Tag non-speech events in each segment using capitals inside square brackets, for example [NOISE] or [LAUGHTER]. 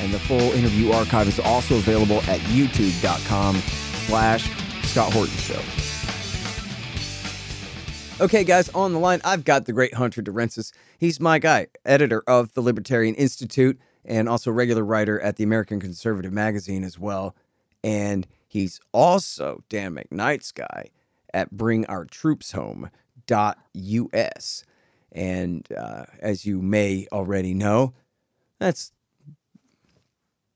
and the full interview archive is also available at youtube.com slash Scott Horton Show. Okay, guys, on the line, I've got the great Hunter DeRensis. He's my guy, editor of the Libertarian Institute and also regular writer at the American Conservative Magazine as well. And he's also Dan McKnight's guy at bringourtroopshome.us. And uh, as you may already know, that's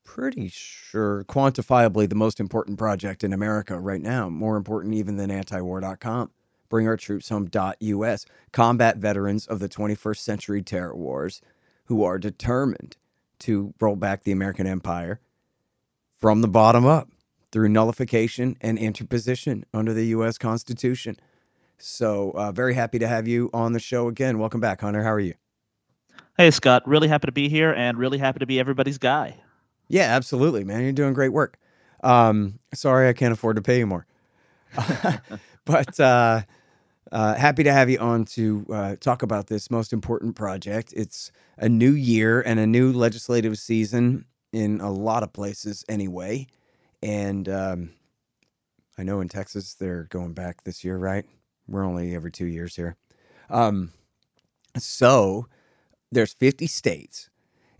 pretty sure quantifiably the most important project in America right now, more important even than antiwar.com. Bringourtroopshome.us, combat veterans of the 21st century terror wars who are determined to roll back the American empire from the bottom up through nullification and interposition under the U.S. Constitution. So, uh, very happy to have you on the show again. Welcome back, Hunter. How are you? Hey, Scott. Really happy to be here and really happy to be everybody's guy. Yeah, absolutely, man. You're doing great work. Um, sorry, I can't afford to pay you more. [LAUGHS] but uh, uh, happy to have you on to uh, talk about this most important project. It's a new year and a new legislative season in a lot of places, anyway. And um, I know in Texas they're going back this year, right? We're only every two years here. Um, so there's 50 states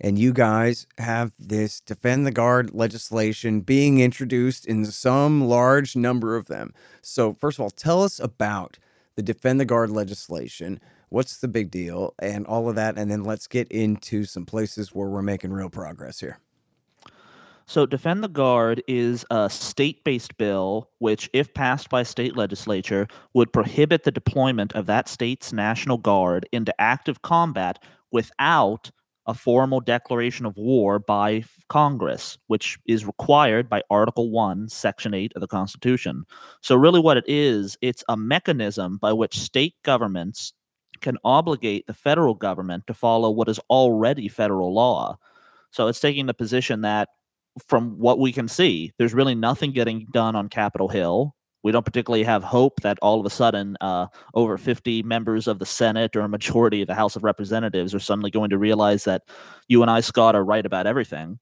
and you guys have this defend the guard legislation being introduced in some large number of them. So, first of all, tell us about the defend the guard legislation. What's the big deal and all of that? And then let's get into some places where we're making real progress here. So, Defend the Guard is a state based bill which, if passed by state legislature, would prohibit the deployment of that state's National Guard into active combat without a formal declaration of war by Congress, which is required by Article 1, Section 8 of the Constitution. So, really, what it is, it's a mechanism by which state governments can obligate the federal government to follow what is already federal law. So, it's taking the position that from what we can see, there's really nothing getting done on Capitol Hill. We don't particularly have hope that all of a sudden uh, over 50 members of the Senate or a majority of the House of Representatives are suddenly going to realize that you and I, Scott, are right about everything.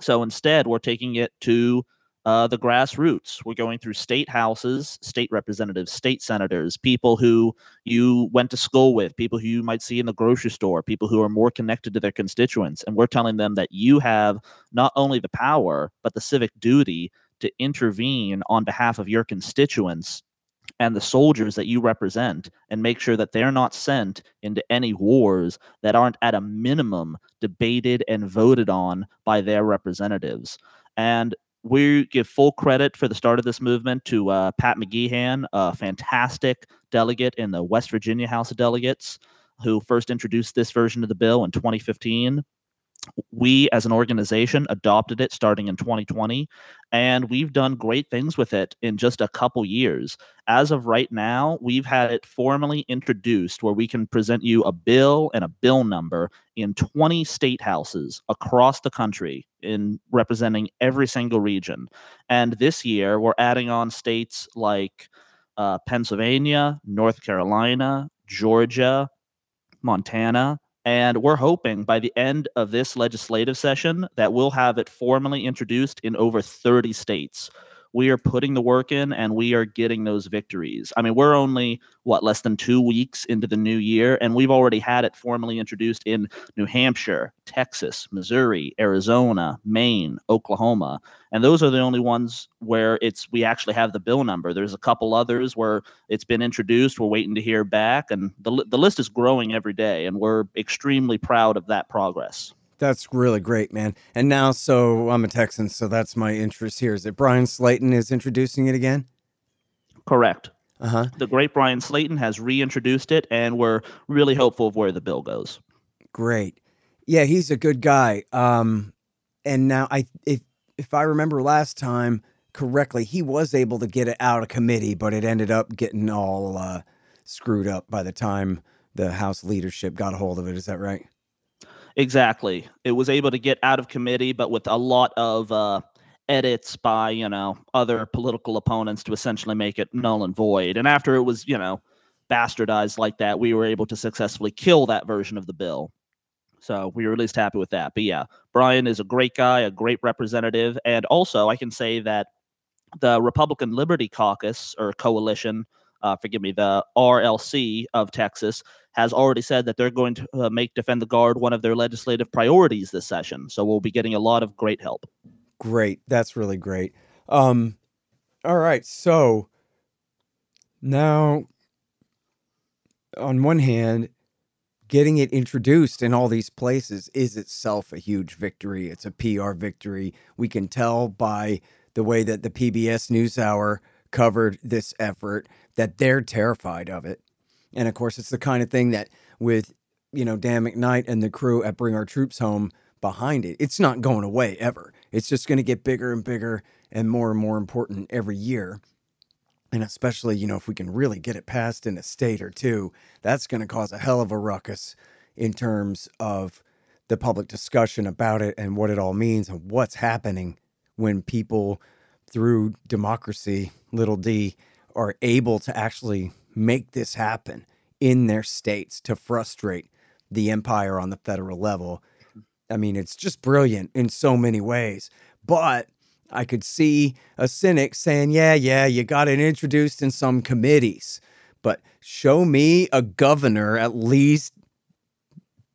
So instead, we're taking it to uh, the grassroots. We're going through state houses, state representatives, state senators, people who you went to school with, people who you might see in the grocery store, people who are more connected to their constituents. And we're telling them that you have not only the power, but the civic duty to intervene on behalf of your constituents and the soldiers that you represent and make sure that they're not sent into any wars that aren't at a minimum debated and voted on by their representatives. And we give full credit for the start of this movement to uh, Pat McGeehan, a fantastic delegate in the West Virginia House of Delegates, who first introduced this version of the bill in 2015 we as an organization adopted it starting in 2020 and we've done great things with it in just a couple years. As of right now we've had it formally introduced where we can present you a bill and a bill number in 20 state houses across the country in representing every single region. And this year we're adding on states like uh, pennsylvania north carolina georgia montana and we're hoping by the end of this legislative session that we'll have it formally introduced in over 30 states. We are putting the work in and we are getting those victories. I mean, we're only, what, less than two weeks into the new year, and we've already had it formally introduced in New Hampshire, Texas, Missouri, Arizona, Maine, Oklahoma. And those are the only ones where it's we actually have the bill number. There's a couple others where it's been introduced. We're waiting to hear back, and the the list is growing every day, and we're extremely proud of that progress. That's really great, man. And now, so I'm a Texan, so that's my interest here. Is it Bryan Slaton is introducing it again? Correct. Uh huh. The great Bryan Slaton has reintroduced it, and we're really hopeful of where the bill goes. Great. Yeah, he's a good guy. Um, and now I, if if I remember last time correctly, he was able to get it out of committee, but it ended up getting all uh, screwed up by the time the House leadership got a hold of it. Is that right? Exactly. It was able to get out of committee, but with a lot of uh, edits by you know other political opponents to essentially make it null and void. And after it was you know bastardized like that, we were able to successfully kill that version of the bill. So we were at least happy with that. But yeah, Bryan is a great guy, a great representative, and also I can say that the Republican Liberty Caucus or Coalition, uh, forgive me, the RLC of Texas has already said that they're going to uh, make Defend the Guard one of their legislative priorities this session. So we'll be getting a lot of great help. Great. That's really great. Um, all right. So now, on one hand, getting it introduced in all these places is itself a huge victory. It's a PR victory. We can tell by the way that the PBS NewsHour covered this effort that they're terrified of it. And of course, it's the kind of thing that with, you know, Dan McKnight and the crew at Bring Our Troops Home behind it, it's not going away ever. It's just going to get bigger and bigger and more and more important every year. And especially, you know, if we can really get it passed in a state or two, that's going to cause a hell of a ruckus in terms of the public discussion about it and what it all means and what's happening when people, through democracy, little d, are able to actually make this happen in their states to frustrate the empire on the federal level. I mean, it's just brilliant in so many ways. But I could see a cynic saying, yeah, yeah, you got it introduced in some committees, but show me a governor at least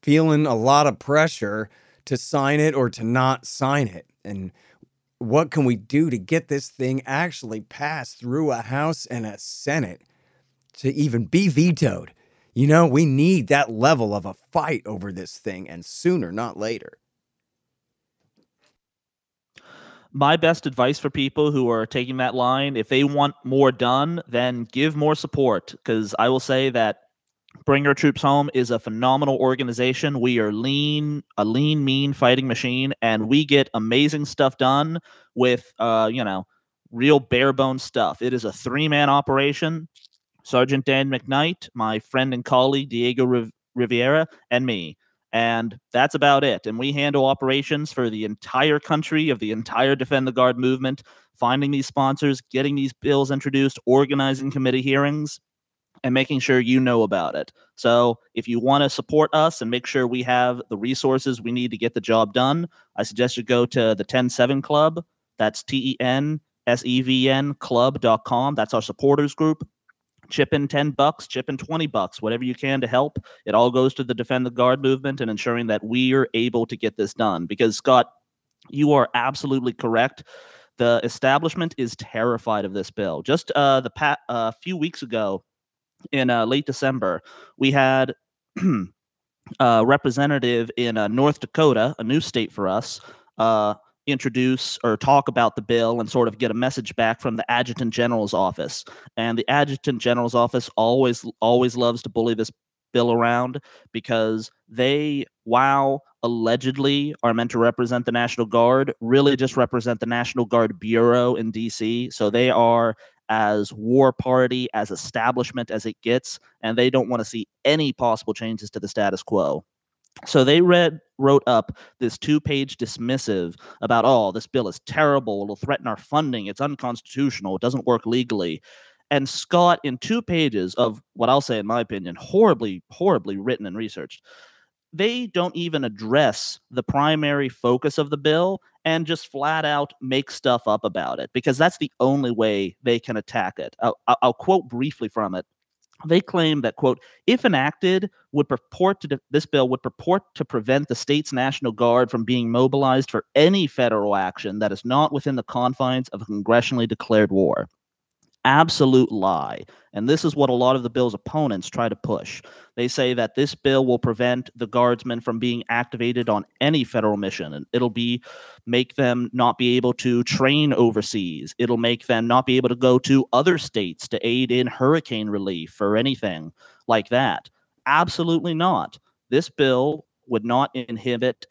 feeling a lot of pressure to sign it or to not sign it. And what can we do to get this thing actually passed through a House and a Senate to even be vetoed? You know, we need that level of a fight over this thing, and sooner, not later. my best advice for people who are taking that line if they want more done then give more support because i will say that bring our troops home is a phenomenal organization we are lean a lean mean fighting machine and we get amazing stuff done with uh you know real bare bones stuff it is a three man operation sergeant dan mcknight my friend and colleague diego Riv- Rivera and me and that's about it. And we handle operations for the entire country of the entire Defend the Guard movement, finding these sponsors, getting these bills introduced, organizing committee hearings, and making sure you know about it. So if you want to support us and make sure we have the resources we need to get the job done, I suggest you go to the 107 Club. That's T E N S E V N club.com. That's our supporters group chip in 10 bucks, chip in 20 bucks, whatever you can to help. It all goes to the Defend the Guard movement and ensuring that we are able to get this done. Because, Scott, you are absolutely correct. The establishment is terrified of this bill. Just uh, the a uh, few weeks ago, in uh, late December, we had a [CLEARS THROAT] representative in uh, North Dakota, a new state for us, uh, introduce or talk about the bill and sort of get a message back from the adjutant general's office. And the adjutant general's office always always loves to bully this bill around because they while allegedly are meant to represent the National Guard, really just represent the National Guard Bureau in DC. So they are as war party, as establishment as it gets, and they don't want to see any possible changes to the status quo. So they read wrote up this two-page dismissive about oh this bill is terrible. It'll threaten our funding. It's unconstitutional. It doesn't work legally. And Scott in two pages of what I'll say in my opinion horribly horribly written and researched they don't even address the primary focus of the bill and just flat out make stuff up about it because that's the only way they can attack it. I'll, I'll quote briefly from it they claim that quote if enacted would purport to de- this bill would purport to prevent the state's national guard from being mobilized for any federal action that is not within the confines of a congressionally declared war absolute lie. And this is what a lot of the bill's opponents try to push. They say that this bill will prevent the guardsmen from being activated on any federal mission and it'll be make them not be able to train overseas. It'll make them not be able to go to other states to aid in hurricane relief or anything like that. Absolutely not. This bill would not inhibit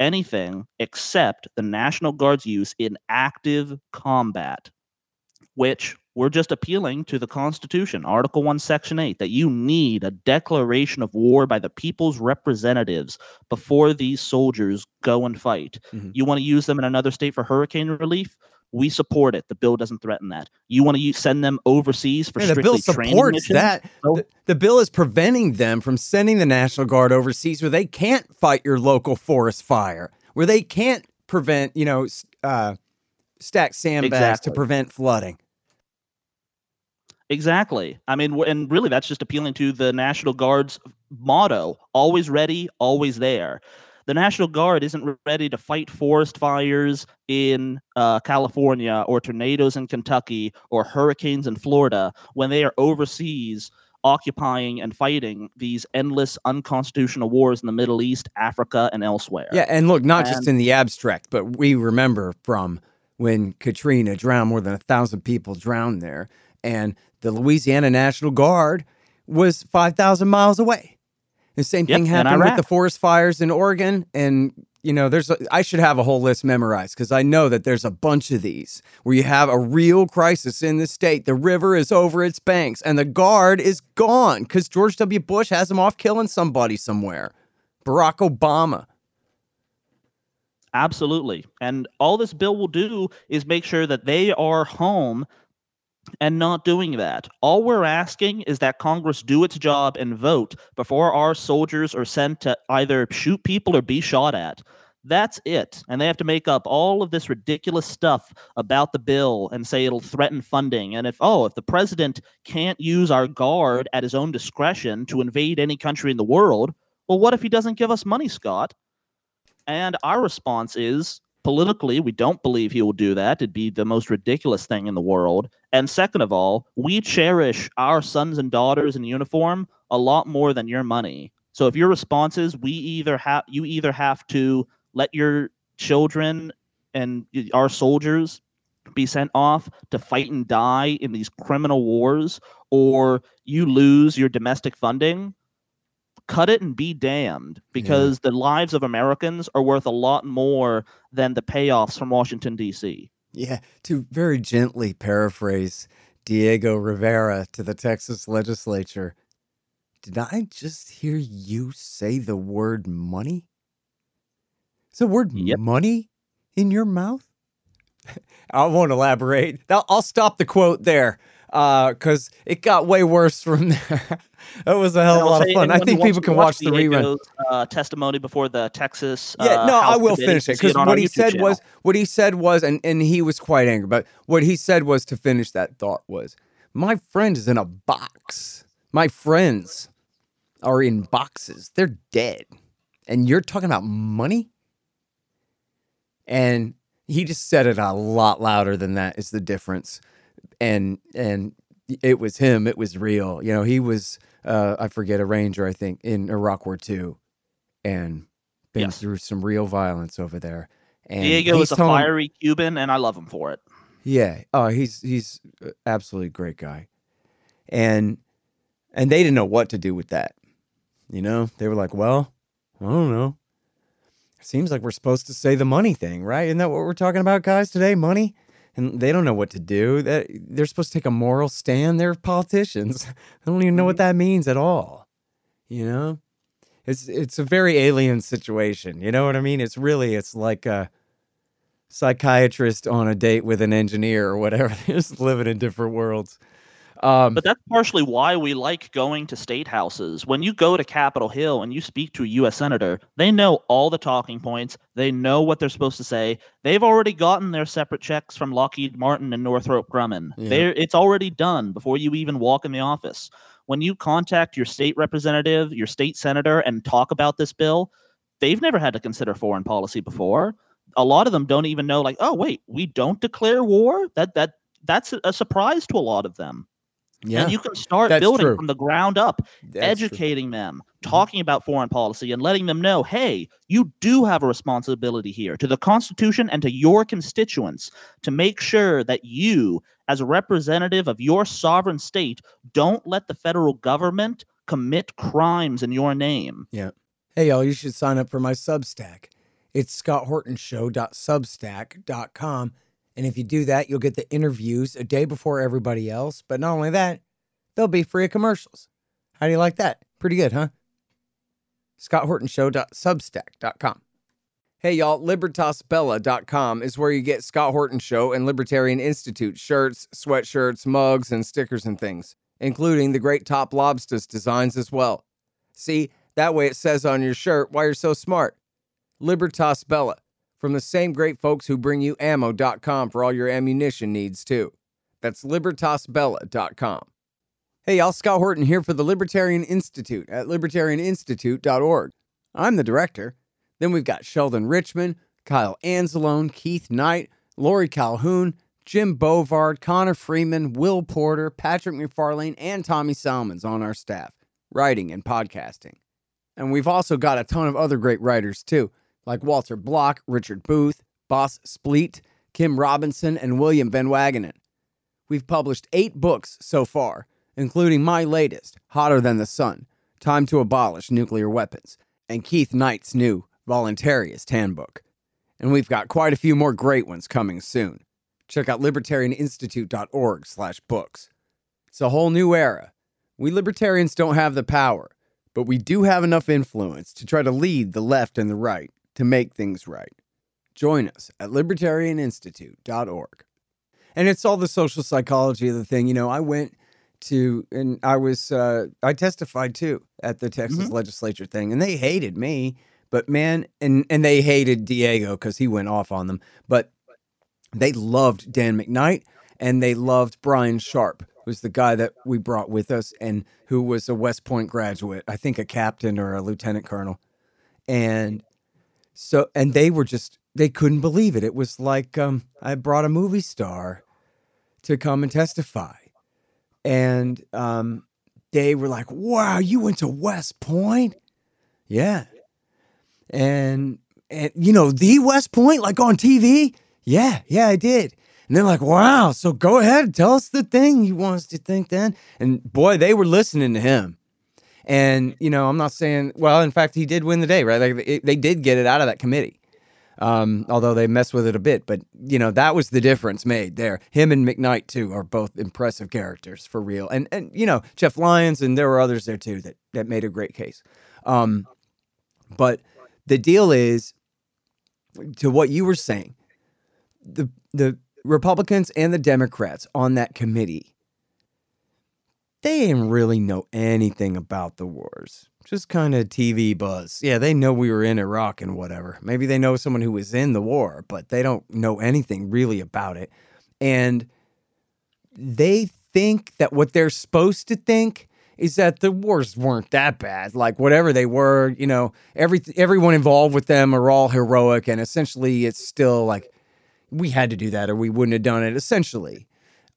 anything except the National Guard's use in active combat, which we're just appealing to the Constitution, Article 1, Section 8, that you need a declaration of war by the people's representatives before these soldiers go and fight. Mm-hmm. You want to use them in another state for hurricane relief? We support it. The bill doesn't threaten that. You want to use, send them overseas for yeah, strictly the bill supports that. So, the, the bill is preventing them from sending the National Guard overseas where they can't fight your local forest fire, where they can't prevent, you know, uh, stack sandbags exactly. to prevent flooding. Exactly. I mean, and really, that's just appealing to the National Guard's motto always ready, always there. The National Guard isn't ready to fight forest fires in uh, California or tornadoes in Kentucky or hurricanes in Florida when they are overseas occupying and fighting these endless unconstitutional wars in the Middle East, Africa, and elsewhere. Yeah, and look, not and, just in the abstract, but we remember from when Katrina drowned more than a thousand people drowned there and the Louisiana National Guard was 5,000 miles away. The same thing yep, happened with the forest fires in Oregon. And, you know, there's, a, I should have a whole list memorized because I know that there's a bunch of these where you have a real crisis in the state. The river is over its banks and the guard is gone because George W. Bush has them off killing somebody somewhere. Barack Obama. Absolutely. And all this bill will do is make sure that they are home and not doing that. All we're asking is that Congress do its job and vote before our soldiers are sent to either shoot people or be shot at. That's it. And they have to make up all of this ridiculous stuff about the bill and say it'll threaten funding. And if, oh, if the president can't use our guard at his own discretion to invade any country in the world, well, what if he doesn't give us money, Scott? And our response is politically, we don't believe he will do that. It'd be the most ridiculous thing in the world. And second of all, we cherish our sons and daughters in uniform a lot more than your money. So if your response is we either have you either have to let your children and our soldiers be sent off to fight and die in these criminal wars or you lose your domestic funding cut it and be damned because yeah. the lives of Americans are worth a lot more than the payoffs from Washington, D.C. Yeah, to very gently paraphrase Diego Rivera to the Texas legislature, did I just hear you say the word money? Is the word yep. money in your mouth? [LAUGHS] I won't elaborate. I'll stop the quote there because uh, it got way worse from [LAUGHS] there. that was a hell of a lot of fun. I think people can watch, the rerun. Uh, testimony before the Texas. Yeah, uh, no, House I will finish it because what he said channel. was what he said was, and and he was quite angry. But what he said was to finish that thought was, my friend is in a box. My friends are in boxes. They're dead, and you're talking about money. And he just said it a lot louder than that. Is the difference and and it was him. It was real. You know, he was uh, I forget a ranger I think in Iraq War Two, and been yes. through some real violence over there. And Diego is a fiery Cuban, and I love him for it. Yeah. Oh, he's he's absolutely great guy, and and they didn't know what to do with that. You know, they were like, "Well, I don't know. Seems like we're supposed to say the money thing, right? Isn't that what we're talking about, guys? Today, money." And they don't know what to do. That they're supposed to take a moral stand. They're politicians. [LAUGHS] they don't even know what mm-hmm. that means at all. You know, it's it's a very alien situation. You know what I mean? It's really it's like a psychiatrist on a date with an engineer or whatever. [LAUGHS] They're just living in different worlds. Um, but that's partially why we like going to state houses. When you go to Capitol Hill and you speak to a U.S. senator, they know all the talking points. They know what they're supposed to say. They've already gotten their separate checks from Lockheed Martin and Northrop Grumman. Yeah. It's already done before you even walk in the office. When you contact your state representative, your state senator, and talk about this bill, they've never had to consider foreign policy before. A lot of them don't even know, like, oh wait, we don't declare war. That that that's a surprise to a lot of them. Yeah. And you can start building true. from the ground up, that's educating true. them, mm-hmm. talking about foreign policy, and letting them know hey, you do have a responsibility here to the Constitution and to your constituents to make sure that you, as a representative of your sovereign state, don't let the federal government commit crimes in your name. Yeah. Hey, y'all, you should sign up for my Substack. It's scotthortonshow.substack.com. And if you do that, you'll get the interviews a day before everybody else. But not only that, they'll be free of commercials. How do you like that? Pretty good, huh? scotthortonshow.substack.com. Hey, y'all, libertasbella.com is where you get Scott Horton Show and Libertarian Institute shirts, sweatshirts, mugs, and stickers and things, including the great Top Lobsters designs as well. See, that way it says on your shirt why you're so smart. Libertas Bella, from the same great folks who bring you ammo.com for all your ammunition needs, too. That's libertasbella.com. Hey, y'all, Scott Horton here for the Libertarian Institute at libertarianinstitute.org. I'm the director. Then we've got Sheldon Richman, Kyle Anzalone, Keith Knight, Laurie Calhoun, Jim Bovard, Connor Freeman, Will Porter, Patrick McFarlane, and Tommy Salmons on our staff, writing and podcasting. And we've also got a ton of other great writers too, like Walter Block, Richard Booth, Boss Spleet, Kim Robinson, and William Van Wagenen. We've published eight books so far, including my latest, Hotter Than the Sun Time to Abolish Nuclear Weapons, and Keith Knight's new Voluntarist Handbook. And we've got quite a few more great ones coming soon. Check out libertarianinstitute.org slash books. It's a whole new era. We libertarians don't have the power, but we do have enough influence to try to lead the left and the right to make things right. Join us at libertarianinstitute.org. And it's all the social psychology of the thing. You know, I went to, and I was, uh, I testified too at the Texas legislature thing, and they hated me. But man, and and they hated Diego because he went off on them. But they loved Dan McKnight and they loved Brian Sharp, who's the guy that we brought with us and who was a West Point graduate, I think a captain or a lieutenant colonel. And so, and they were just, they couldn't believe it. It was like um, I brought a movie star to come and testify. And um, they were like, wow, you went to West Point? Yeah. And, and, you know, the West Point, like on TV? Yeah, yeah, I did. And they're like, wow, so go ahead, tell us the thing you want us to think then. And boy, they were listening to him. And, you know, I'm not saying, well, in fact, he did win the day, right? Like, it, they did get it out of that committee. Um, although they messed with it a bit, but you know that was the difference made there. Him and McKnight too are both impressive characters for real, and and you know Jeff Lyons and there were others there too that that made a great case. Um, but the deal is, to what you were saying, the the Republicans and the Democrats on that committee, they didn't really know anything about the wars. Just kind of TV buzz. Yeah, they know we were in Iraq and whatever. Maybe they know someone who was in the war, but they don't know anything really about it. And they think that what they're supposed to think is that the wars weren't that bad. Like whatever they were, you know, every everyone involved with them are all heroic, and essentially it's still like we had to do that or we wouldn't have done it. Essentially,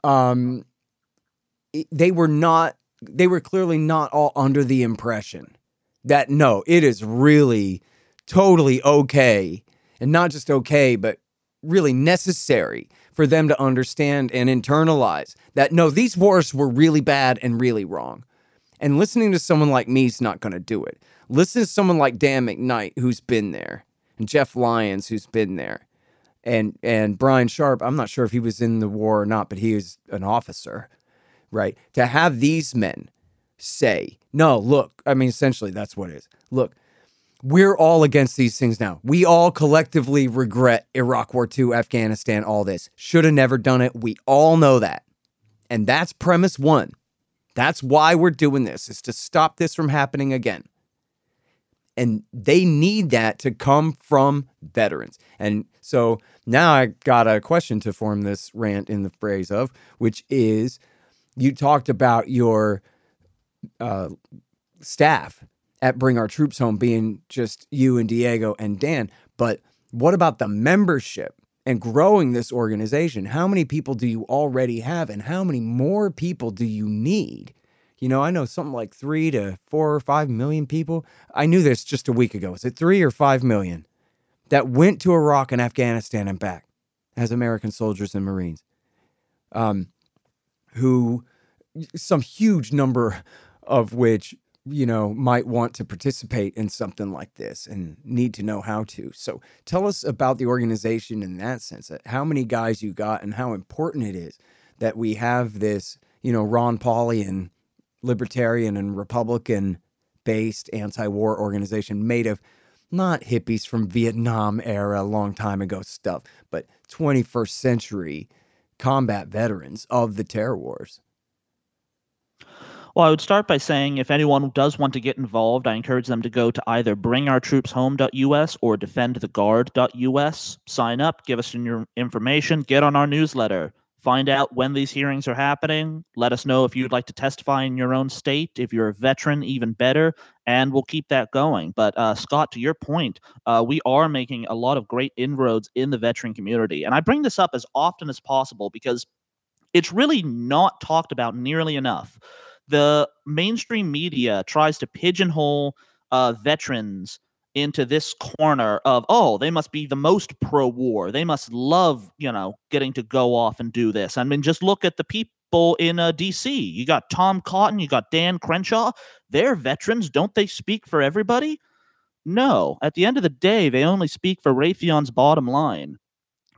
um, they were not. They were clearly not all under the impression that no, it is really totally okay, and not just okay, but really necessary for them to understand and internalize that no, these wars were really bad and really wrong. And listening to someone like me is not going to do it. Listen to someone like Dan McKnight, who's been there, and Jeff Lyons, who's been there, and and Brian Sharp. I'm not sure if he was in the war or not, but he is an officer, right? To have these men say, "No, look," I mean, essentially, that's what it is. Look, we're all against these things now. We all collectively regret Iraq War II, Afghanistan, all this. Should have never done it. We all know that. And that's premise one. That's why we're doing this, is to stop this from happening again. And they need that to come from veterans. And so now I got a question to form this rant in the phrase of, which is you talked about your uh, staff at Bring Our Troops Home being just you and Diego and Dan. But what about the membership and growing this organization? How many people do you already have, and how many more people do you need? You know, I know something like three to four or five million people. I knew this just a week ago. Is it three or five million that went to Iraq and Afghanistan and back as American soldiers and Marines? Um, who some huge number of which you know, might want to participate in something like this and need to know how to. So tell us about the organization in that sense. Uh, how many guys you got and how important it is that we have this, you know, Ron Paulian libertarian and Republican based anti war organization made of not hippies from Vietnam era, long time ago stuff, but 21st century combat veterans of the terror wars. Well, I would start by saying if anyone does want to get involved, I encourage them to go to either bringourtroopshome.us or defendtheguard.us. Sign up, give us your information, get on our newsletter find out when these hearings are happening. Let us know if you'd like to testify in your own state. If you're a veteran, even better, and we'll keep that going. But uh, Scott, to your point, uh, we are making a lot of great inroads in the veteran community, and I bring this up as often as possible because it's really not talked about nearly enough. The mainstream media tries to pigeonhole uh, veterans into this corner of oh they must be the most pro war they must love you know getting to go off and do this. I mean just look at the people in uh, dc you got tom cotton you got dan crenshaw. They're veterans. Don't they speak for everybody? No. At the end of the day they only speak for raytheon's bottom line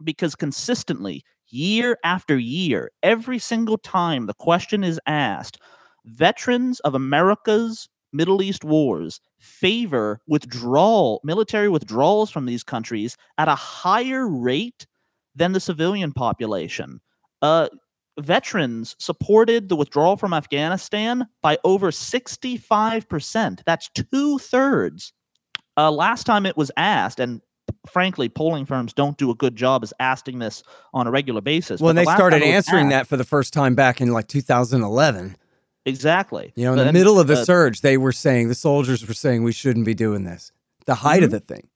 because consistently year after year every single time the question is asked veterans of america's Middle East wars favor withdrawal, military withdrawals from these countries at a higher rate than the civilian population. Uh, veterans supported the withdrawal from Afghanistan by over 65%. That's two thirds. Uh, last time it was asked, and frankly, polling firms don't do a good job as asking this on a regular basis. Well, the they started answering asked, that for the first time back in like 2011. Exactly. You know, in the middle of the uh, surge, they were saying the soldiers were saying we shouldn't be doing this. The height mm-hmm. of the thing.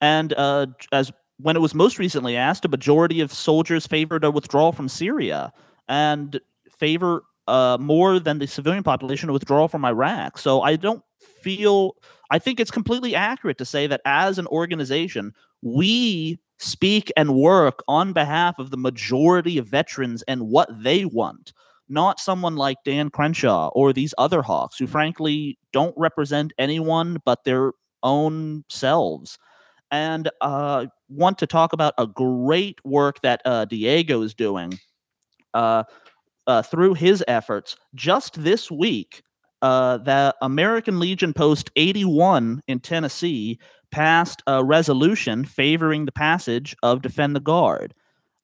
And uh, as when it was most recently asked, a majority of soldiers favored a withdrawal from Syria and favor uh, more than the civilian population a withdrawal from Iraq. So I don't feel. I think it's completely accurate to say that as an organization, we speak and work on behalf of the majority of veterans and what they want not someone like Dan Crenshaw or these other Hawks who, frankly, don't represent anyone but their own selves. And uh, want to talk about a great work that uh, Diego is doing uh, uh through his efforts. Just this week, uh, the American Legion Post 81 in Tennessee passed a resolution favoring the passage of Defend the Guard.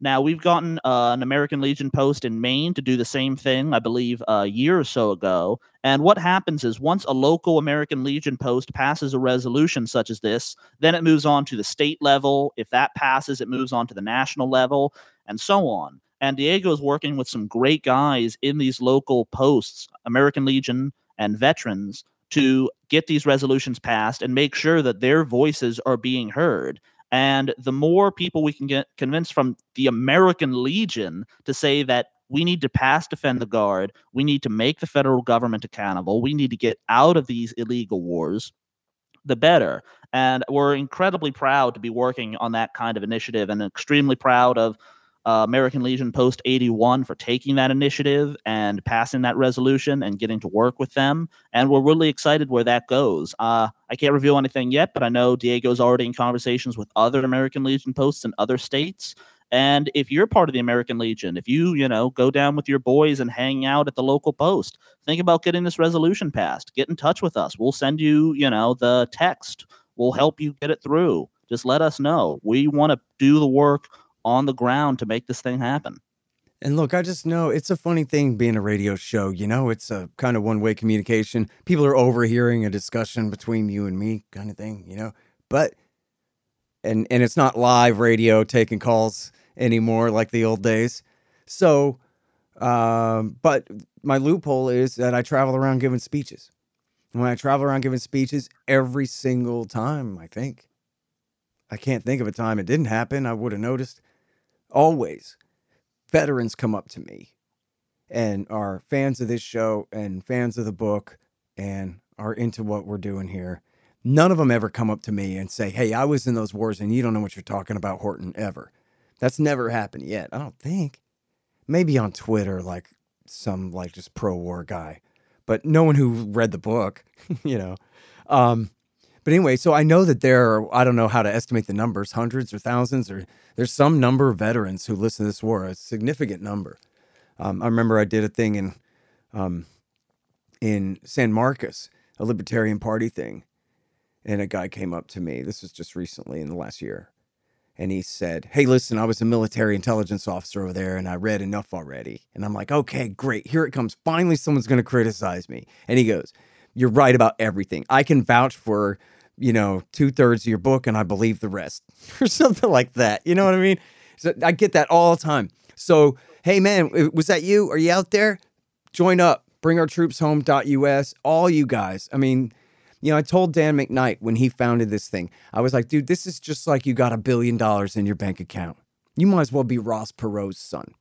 Now we've gotten uh, an American Legion post in Maine to do the same thing, I believe, a year or so ago. And what happens is once a local American Legion post passes a resolution such as this, then it moves on to the state level. If that passes, it moves on to the national level, and so on. And Diego is working with some great guys in these local posts, American Legion and veterans, to get these resolutions passed and make sure that their voices are being heard. And the more people we can get convinced from the American Legion to say that we need to pass defend the guard, we need to make the federal government accountable, we need to get out of these illegal wars, the better. And we're incredibly proud to be working on that kind of initiative and extremely proud of uh, American Legion Post 81 for taking that initiative and passing that resolution and getting to work with them. And we're really excited where that goes. Uh, I can't reveal anything yet, but I know Diego's already in conversations with other American Legion posts in other states. And if you're part of the American Legion, if you, you know, go down with your boys and hang out at the local post, think about getting this resolution passed. Get in touch with us. We'll send you, you know, the text. We'll help you get it through. Just let us know. We want to do the work on the ground to make this thing happen. And look, I just know it's a funny thing being a radio show. You know, it's a kind of one way communication. People are overhearing a discussion between you and me, kind of thing, you know. But, and, and it's not live radio taking calls anymore like the old days. So, um, but my loophole is that I travel around giving speeches. And when I travel around giving speeches, every single time, I think, I can't think of a time it didn't happen. I would have noticed always veterans come up to me and are fans of this show and fans of the book and are into what we're doing here. None of them ever come up to me and say, Hey, I was in those wars and you don't know what you're talking about, Horton, ever. That's never happened yet. I don't think. Maybe on Twitter, like some like just pro war guy. but no one who read the book, [LAUGHS] you know. Um, but anyway, so I know that there are, I don't know how to estimate the numbers, hundreds or thousands, or there's some number of veterans who listen to this war, a significant number. Um, I remember I did a thing in um, in San Marcos, a Libertarian Party thing, and a guy came up to me. This was just recently in the last year, and he said, "Hey, listen, I was a military intelligence officer over there, and I read enough already." And I'm like, "Okay, great. Here it comes. Finally, someone's going to criticize me." And he goes, "You're right about everything. I can vouch for." You know, two thirds of your book, and I believe the rest, [LAUGHS] or something like that. You know what I mean? So I get that all the time. So, hey, man, was that you? Are you out there? Join up. bring our troops BringOurTroopsHome.us. All you guys. I mean, you know, I told Dan McKnight when he founded this thing, I was like, dude, this is just like you got a billion dollars in your bank account. You might as well be Ross Perot's son.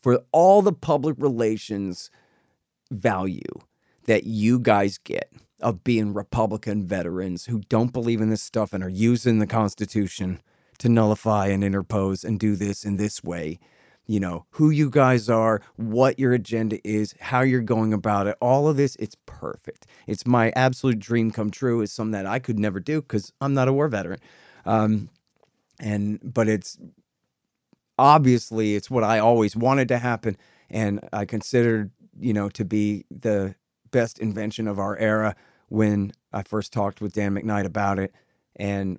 For all the public relations value that you guys get of being Republican veterans who don't believe in this stuff and are using the Constitution to nullify and interpose and do this in this way. You know, who you guys are, what your agenda is, how you're going about it, all of this, it's perfect. It's my absolute dream come true. It's something that I could never do because I'm not a war veteran. Um, and, but it's obviously it's what I always wanted to happen. And I considered, you know, to be the best invention of our era when I first talked with Dan McKnight about it. And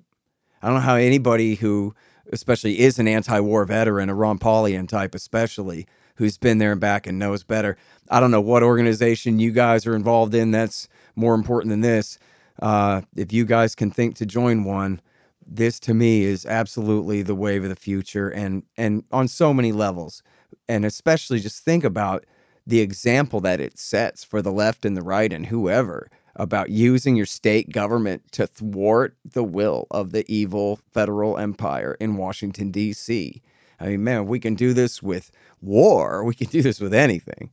I don't know how anybody who, especially is an anti-war veteran, a Ron Paulian type, especially who's been there and back and knows better. I don't know what organization you guys are involved in that's more important than this. Uh, if you guys can think to join one, this to me is absolutely the wave of the future, and and on so many levels, and especially just think about the example that it sets for the left and the right and whoever about using your state government to thwart the will of the evil federal empire in Washington, D.C. I mean, man, we can do this with war. We can do this with anything.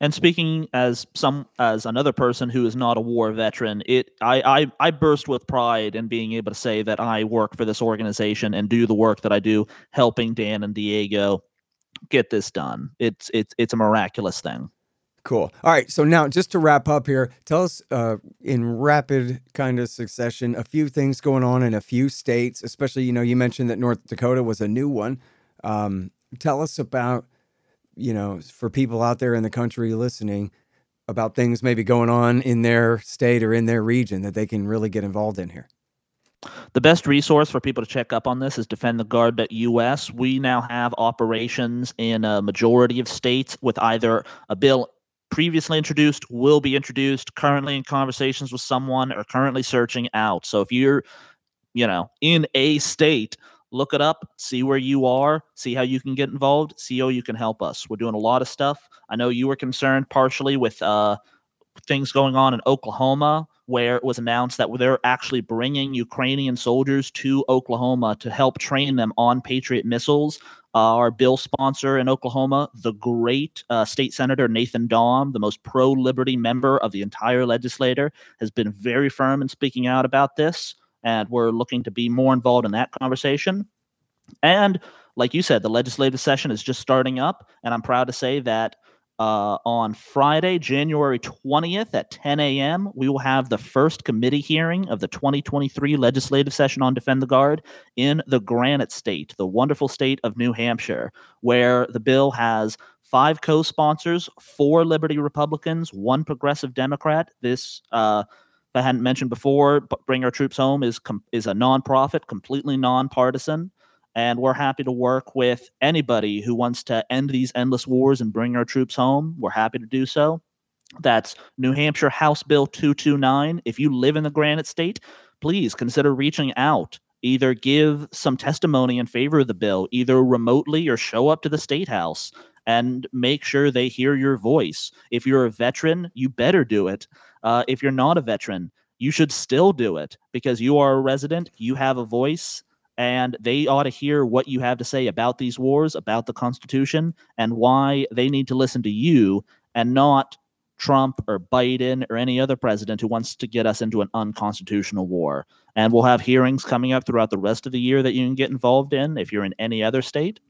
And speaking as some as another person who is not a war veteran, it I, I I burst with pride in being able to say that I work for this organization and do the work that I do, helping Dan and Diego get this done. It's it's it's a miraculous thing. Cool. All right. So now, just to wrap up here, tell us uh, in rapid kind of succession a few things going on in a few states, especially, you know, you mentioned that North Dakota was a new one. Um, tell us about, you know, for people out there in the country listening, about things maybe going on in their state or in their region that they can really get involved in here. The best resource for people to check up on this is defendtheguard.us. We now have operations in a majority of states with either a bill previously introduced, will be introduced, currently in conversations with someone, or currently searching out. So if you're, you know, in a state, look it up, see where you are, see how you can get involved, see how you can help us. We're doing a lot of stuff. I know you were concerned partially with uh, things going on in Oklahoma where it was announced that they're actually bringing Ukrainian soldiers to Oklahoma to help train them on Patriot missiles. Uh, our bill sponsor in Oklahoma, the great uh, state senator Nathan Dahm, the most pro liberty member of the entire legislature, has been very firm in speaking out about this. And we're looking to be more involved in that conversation. And like you said, the legislative session is just starting up. And I'm proud to say that uh, on Friday, January 20th at 10 a.m., we will have the first committee hearing of the 2023 legislative session on Defend the Guard in the Granite State, the wonderful state of New Hampshire, where the bill has five co sponsors, four Liberty Republicans, one Progressive Democrat. This, uh, I hadn't mentioned before, Bring Our Troops Home is, com- is a nonprofit, completely nonpartisan and we're happy to work with anybody who wants to end these endless wars and bring our troops home. We're happy to do so. That's New Hampshire House Bill 229. If you live in the Granite State, please consider reaching out. Either give some testimony in favor of the bill, either remotely or show up to the State House and make sure they hear your voice. If you're a veteran, you better do it. Uh, if you're not a veteran, you should still do it because you are a resident, you have a voice, and they ought to hear what you have to say about these wars, about the Constitution, and why they need to listen to you and not Trump or Biden or any other president who wants to get us into an unconstitutional war. And we'll have hearings coming up throughout the rest of the year that you can get involved in if you're in any other state.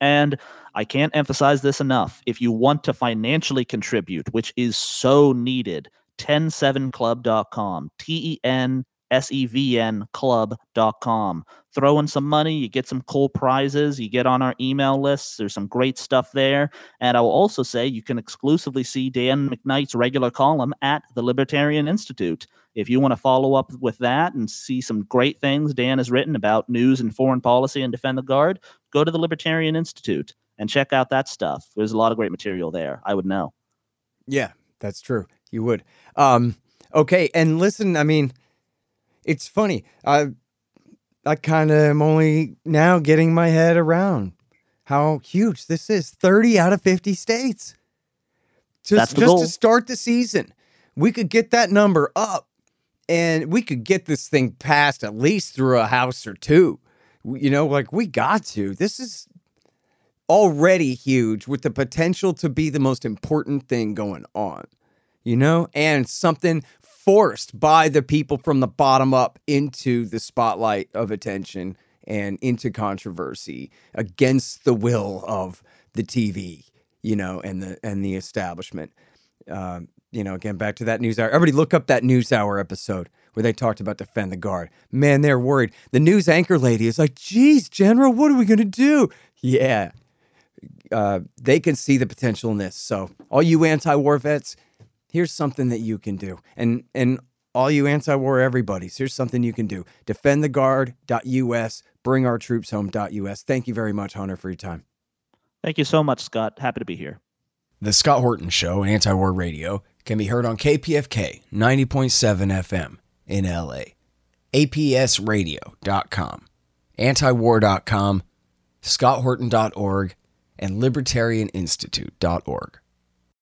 And I can't emphasize this enough. If you want to financially contribute, which is so needed, 107club.com, T E N S E V N club.com. Throw in some money, you get some cool prizes, you get on our email lists. There's some great stuff there. And I will also say you can exclusively see Dan McKnight's regular column at the Libertarian Institute. If you want to follow up with that and see some great things Dan has written about news and foreign policy and defend the guard, go to the Libertarian Institute and check out that stuff. There's a lot of great material there. I would know. Yeah, that's true. You would. Um, okay, and listen, I mean, it's funny. I I kind of am only now getting my head around how huge this is. 30 out of 50 states. Just, just goal. to start the season. We could get that number up and we could get this thing passed at least through a house or two. You know, like we got to. This is already huge with the potential to be the most important thing going on, you know, and something forced by the people from the bottom up into the spotlight of attention and into controversy against the will of the TV, you know, and the and the establishment. Um, you know, again, back to that news hour. Everybody look up that news hour episode where they talked about defend the guard. Man, they're worried. The news anchor lady is like, geez, General, what are we gonna do? Yeah. Uh, they can see the potential in this. So all you anti-war vets, here's something that you can do. And and all you anti-war everybody's, here's something you can do. Defendtheguard.us, bring our troops home.us. Thank you very much, Hunter, for your time. Thank you so much, Scott. Happy to be here. The Scott Horton Show, Anti War Radio, can be heard on KPFK 90.7 FM in LA, APSradio.com, antiwar.com, scotthorton.org, and libertarianinstitute.org.